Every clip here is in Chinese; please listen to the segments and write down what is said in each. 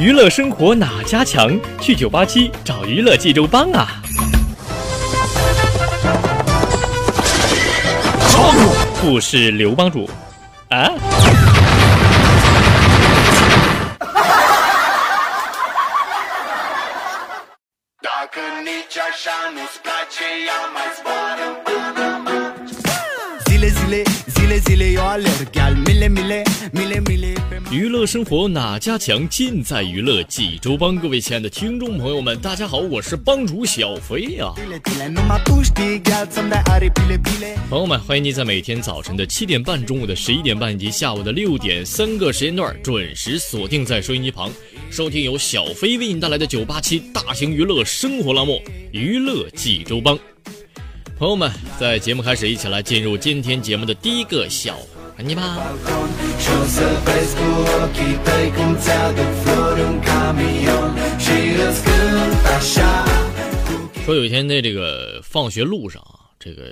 娱乐生活哪家强？去九八七找娱乐济州帮啊！不是刘帮主啊。乐生活哪家强？尽在娱乐济州帮。各位亲爱的听众朋友们，大家好，我是帮主小飞呀。朋友们，欢迎你在每天早晨的七点半、中午的十一点半以及下午的六点三个时间段准时锁定在收音机旁，收听由小飞为你带来的九八七大型娱乐生活栏目《娱乐济州帮》。朋友们，在节目开始，一起来进入今天节目的第一个小环节吧。说有一天在这个放学路上啊，这个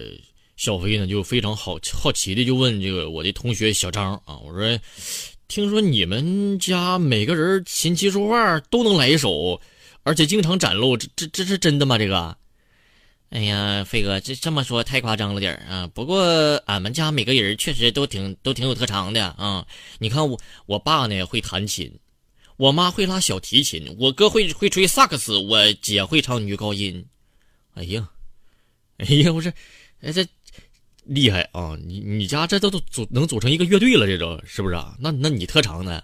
小飞呢就非常好好奇的就问这个我的同学小张啊，我说，听说你们家每个人琴棋书画都能来一手，而且经常展露，这这这是真的吗？这个？哎呀，飞哥，这这么说太夸张了点啊！不过俺们家每个人确实都挺都挺有特长的啊！你看我我爸呢会弹琴，我妈会拉小提琴，我哥会会吹萨克斯，我姐会唱女高音。哎呀，哎呀，我这哎这厉害啊！你你家这都都组能组成一个乐队了，这都是不是啊？那那你特长呢？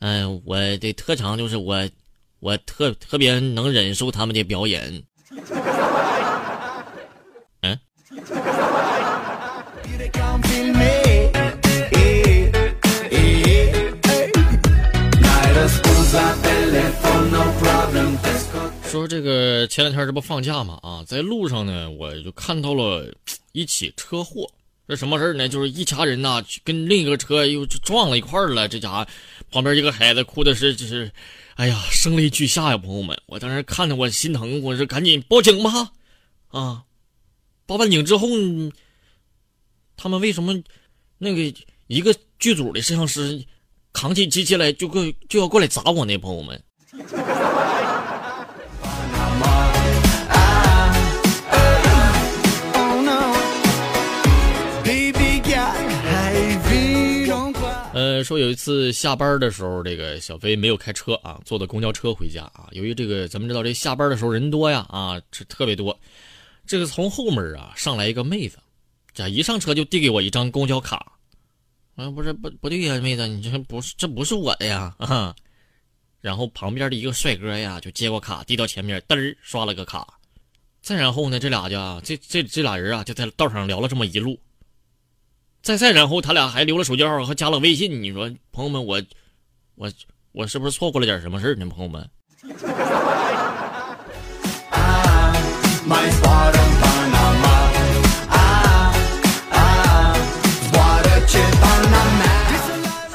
嗯，我的特长就是我我特特别能忍受他们的表演。说这个前两天这不放假嘛啊，在路上呢，我就看到了一起车祸。这什么事呢？就是一家人呐，跟另一个车又撞了一块了。这家伙旁边一个孩子哭的是，就是，哎呀，声泪俱下呀，朋友们。我当时看着我心疼，我说赶紧报警吧，啊，报完警之后，他们为什么那个一个剧组的摄像师扛起机器来就过就要过来砸我呢？朋友们。说有一次下班的时候，这个小飞没有开车啊，坐的公交车回家啊。由于这个咱们知道这下班的时候人多呀啊，这特别多。这个从后门啊上来一个妹子，这一上车就递给我一张公交卡。啊，不是不不对呀，妹子，你这不是这不是我的呀啊。然后旁边的一个帅哥呀就接过卡递到前面，嘚儿刷了个卡。再然后呢，这俩就这这这俩人啊就在道上聊了这么一路。再再然后，他俩还留了手机号和加了微信。你说，朋友们，我，我，我是不是错过了点什么事呢？朋友们。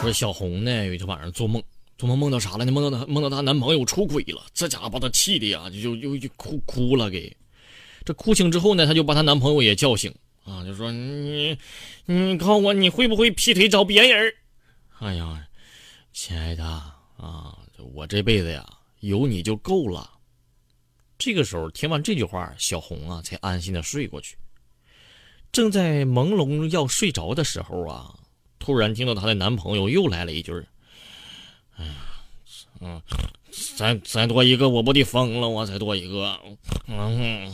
说小红呢，有一天晚上做梦，做梦梦到啥了呢？梦到她梦到她男朋友出轨了，这家伙把她气的呀，就就就哭哭了。给这哭醒之后呢，她就把她男朋友也叫醒。啊，就说你，你告诉我你会不会劈腿找别人？哎呀，亲爱的啊，我这辈子呀有你就够了。这个时候听完这句话，小红啊才安心的睡过去。正在朦胧要睡着的时候啊，突然听到她的男朋友又来了一句：“哎呀，嗯，再再多一个我不得疯了，我再多一个。”嗯。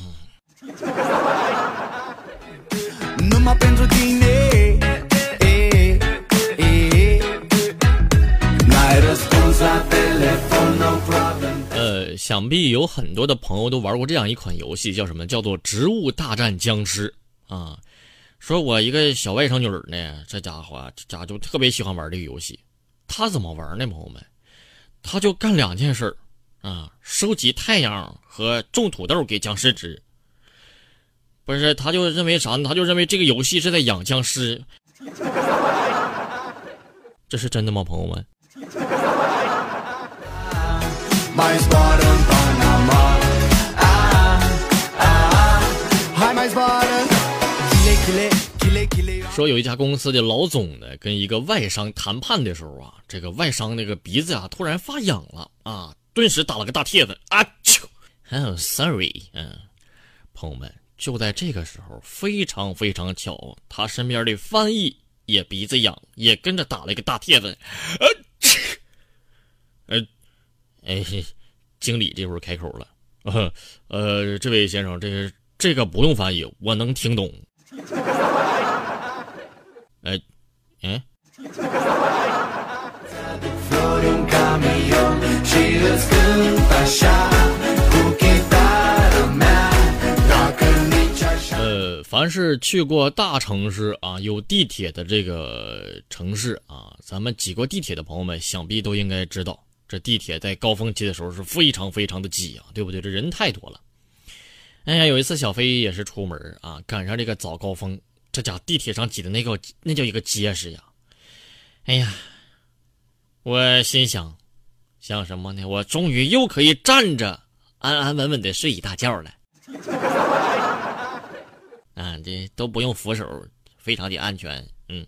呃，想必有很多的朋友都玩过这样一款游戏，叫什么？叫做《植物大战僵尸》啊！说我一个小外甥女呢，这家伙这家就特别喜欢玩这个游戏。他怎么玩呢？朋友们，他就干两件事啊，收集太阳和种土豆给僵尸吃。不是，他就认为啥呢？他就认为这个游戏是在养僵尸。这是真的吗，朋友们？说有一家公司的老总呢，跟一个外商谈判的时候啊，这个外商那个鼻子啊突然发痒了啊，顿时打了个大贴子啊，啾，哦，sorry，嗯，朋友们，就在这个时候，非常非常巧，他身边的翻译也鼻子痒，也跟着打了一个大贴子，啊，呃，哎，经理这会儿开口了，呃，这位先生，这个这个不用翻译，我能听懂。哎，嗯。凡是去过大城市啊，有地铁的这个城市啊，咱们挤过地铁的朋友们，想必都应该知道，这地铁在高峰期的时候是非常非常的挤啊，对不对？这人太多了。哎呀，有一次小飞也是出门啊，赶上这个早高峰。这家地铁上挤的那个，那叫一个结实呀！哎呀，我心想，想什么呢？我终于又可以站着安安稳稳的睡一大觉了。啊，这都不用扶手，非常的安全。嗯。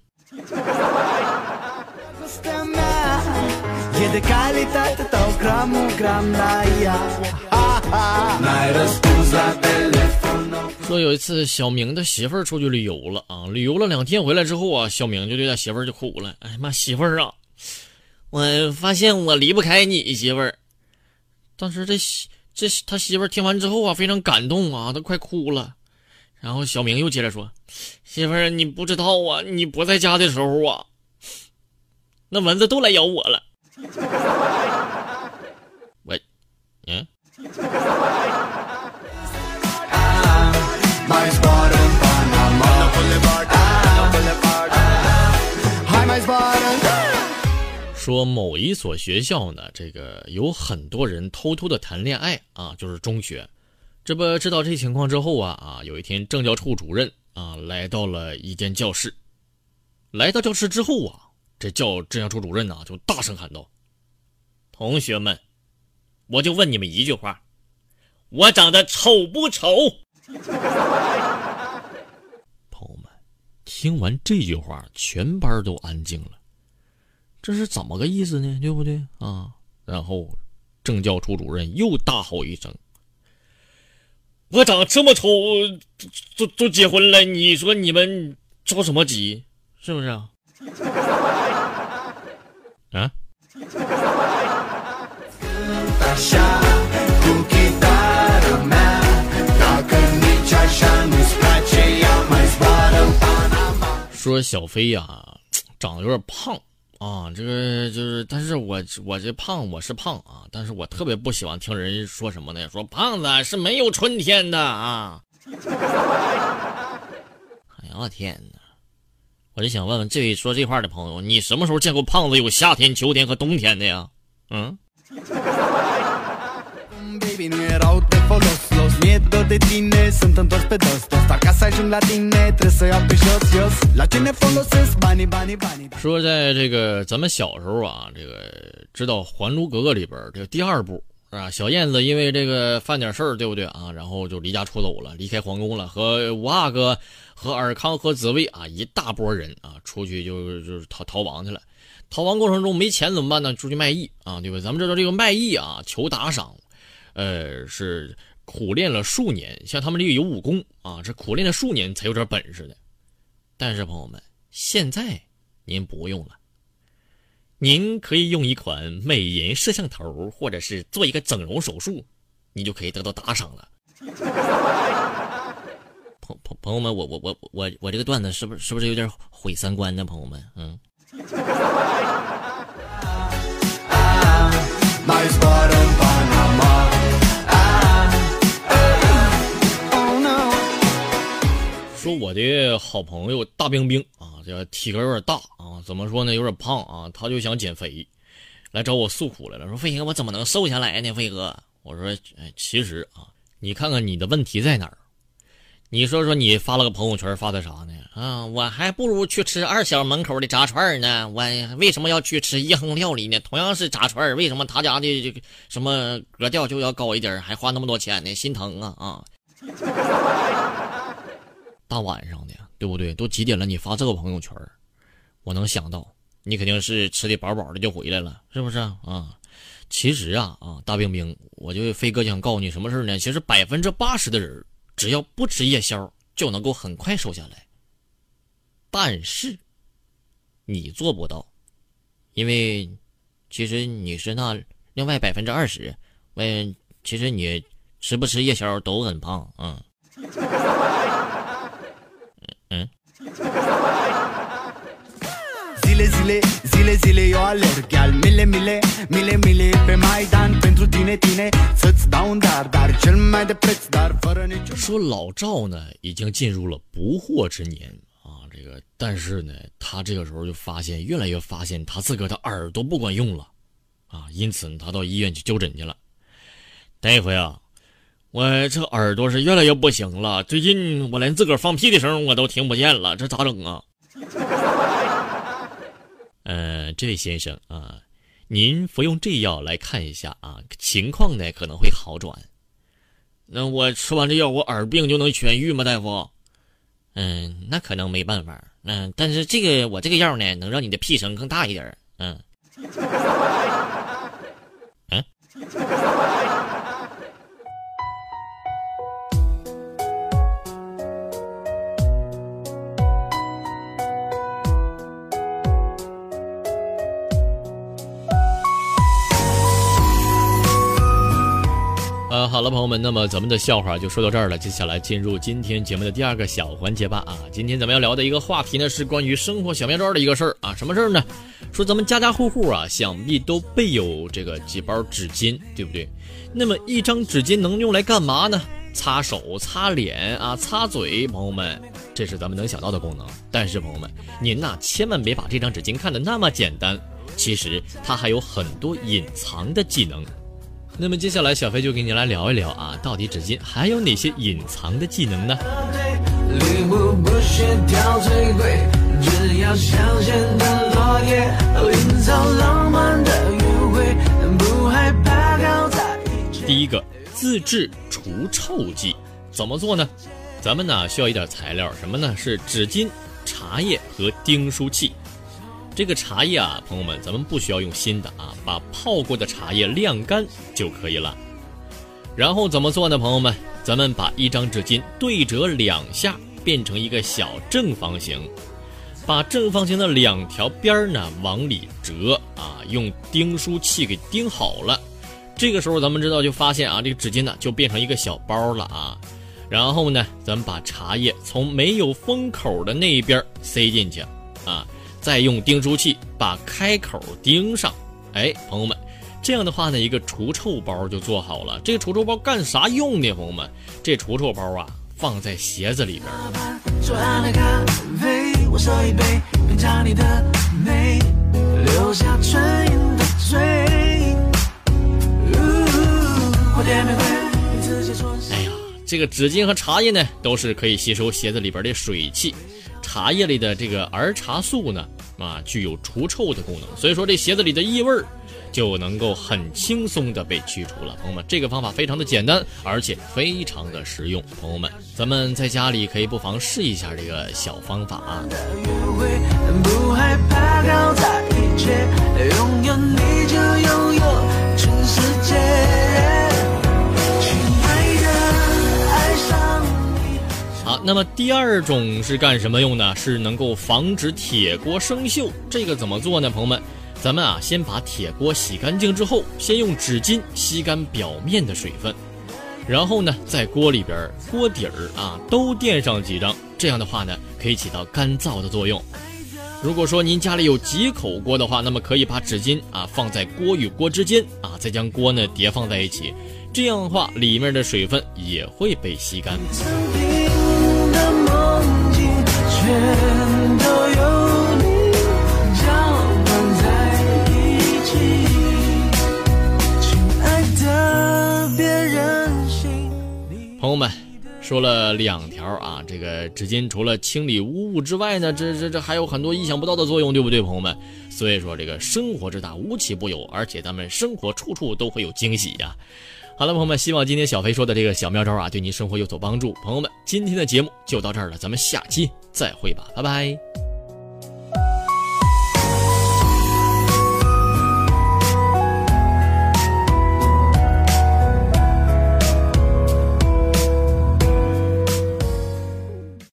说有一次小明的媳妇儿出去旅游了啊，旅游了两天回来之后啊，小明就对他媳妇儿就哭了。哎呀妈，媳妇儿啊，我发现我离不开你媳妇儿。当时这这他媳妇儿听完之后啊，非常感动啊，都快哭了。然后小明又接着说：“媳妇儿，你不知道啊，你不在家的时候啊，那蚊子都来咬我了。”我，嗯。说某一所学校呢，这个有很多人偷偷的谈恋爱啊，就是中学。这不知道这情况之后啊啊，有一天政教处主任啊来到了一间教室。来到教室之后啊，这教政教处主任呢就大声喊道：“同学们，我就问你们一句话，我长得丑不丑？” 朋友们，听完这句话，全班都安静了。这是怎么个意思呢？对不对啊？然后，政教处主任又大吼一声：“我长这么丑，都都结婚了，你说你们着什么急？是不是啊？” 啊？说小飞呀，长得有点胖。啊，这个就是，但是我我这胖我是胖啊，但是我特别不喜欢听人说什么呢？说胖子是没有春天的啊！哎呀，我天哪！我就想问问这位说这话的朋友，你什么时候见过胖子有夏天、秋天和冬天的呀？嗯？说在这个咱们小时候啊，这个知道《还珠格格》里边这个第二部啊，小燕子因为这个犯点事儿，对不对啊？然后就离家出走了，离开皇宫了，和五阿哥、和尔康、和紫薇啊一大波人啊出去就就是逃逃亡去了。逃亡过程中没钱怎么办呢？出去卖艺啊，对吧？咱们知道这个卖艺啊，求打赏，呃是。苦练了数年，像他们这个有武功啊，这苦练了数年才有点本事的。但是朋友们，现在您不用了，您可以用一款美颜摄像头，或者是做一个整容手术，你就可以得到打赏了。朋朋朋友们，我我我我我这个段子是不是是不是有点毁三观呢？朋友们，嗯。说我的好朋友大冰冰啊，这体格有点大啊，怎么说呢？有点胖啊，他就想减肥。来找我诉苦来了，说飞哥我怎么能瘦下来呢？飞哥，我说哎，其实啊，你看看你的问题在哪儿？你说说你发了个朋友圈发的啥呢？啊，我还不如去吃二小门口的炸串呢。我为什么要去吃一亨料理呢？同样是炸串，为什么他家的这个什么格调就要高一点，还花那么多钱呢？心疼啊啊！大晚上的，对不对？都几点了？你发这个朋友圈，我能想到你肯定是吃的饱饱的就回来了，是不是啊？其实啊啊，大冰冰，我就飞哥想告诉你什么事呢？其实百分之八十的人。只要不吃夜宵，就能够很快瘦下来。但是，你做不到，因为其实你是那另外百分之二十。嗯，其实你吃不吃夜宵都很胖，嗯。说老赵呢，已经进入了不惑之年。啊，这个，但是呢，他这个时候就发现，越来越发现他自个的耳朵不管用了，啊，因此他到医院去就诊去了。大夫呀，我这耳朵是越来越不行了，最近我连自个儿放屁的声我都听不见了，这咋整啊？呃，这位先生啊，您服用这药来看一下啊，情况呢可能会好转。那我吃完这药，我耳病就能痊愈吗，大夫？嗯，那可能没办法。嗯，但是这个我这个药呢，能让你的屁声更大一点。嗯。朋友们，那么咱们的笑话就说到这儿了。接下来进入今天节目的第二个小环节吧。啊，今天咱们要聊的一个话题呢，是关于生活小妙招的一个事儿啊。什么事儿呢？说咱们家家户户啊，想必都备有这个几包纸巾，对不对？那么一张纸巾能用来干嘛呢？擦手、擦脸啊，擦嘴。朋友们，这是咱们能想到的功能。但是朋友们，您呐，千万别把这张纸巾看得那么简单，其实它还有很多隐藏的技能。那么接下来，小飞就给你来聊一聊啊，到底纸巾还有哪些隐藏的技能呢？第一个，自制除臭剂，怎么做呢？咱们呢需要一点材料，什么呢？是纸巾、茶叶和订书器。这个茶叶啊，朋友们，咱们不需要用新的啊，把泡过的茶叶晾干就可以了。然后怎么做呢，朋友们？咱们把一张纸巾对折两下，变成一个小正方形，把正方形的两条边呢往里折啊，用钉书器给钉好了。这个时候咱们知道就发现啊，这个纸巾呢就变成一个小包了啊。然后呢，咱们把茶叶从没有封口的那一边塞进去啊。再用钉书器把开口钉上，哎，朋友们，这样的话呢，一个除臭包就做好了。这个除臭包干啥用呢？朋友们，这除臭包啊，放在鞋子里边。哎呀，这个纸巾和茶叶呢，都是可以吸收鞋子里边的水汽。茶叶里的这个儿茶素呢，啊，具有除臭的功能，所以说这鞋子里的异味儿就能够很轻松的被去除了。朋友们，这个方法非常的简单，而且非常的实用。朋友们，咱们在家里可以不妨试一下这个小方法啊。那么第二种是干什么用呢？是能够防止铁锅生锈。这个怎么做呢？朋友们，咱们啊先把铁锅洗干净之后，先用纸巾吸干表面的水分，然后呢在锅里边锅底儿啊都垫上几张，这样的话呢可以起到干燥的作用。如果说您家里有几口锅的话，那么可以把纸巾啊放在锅与锅之间啊，再将锅呢叠放在一起，这样的话里面的水分也会被吸干。都有你在一起亲爱的别任性朋友们说了两条啊这个纸巾除了清理污物之外呢这这这还有很多意想不到的作用对不对朋友们？所以说这个生活之大无奇不有而且咱们生活处处都会有惊喜呀。好了，朋友们，希望今天小飞说的这个小妙招啊，对您生活有所帮助。朋友们，今天的节目就到这儿了，咱们下期再会吧，拜拜。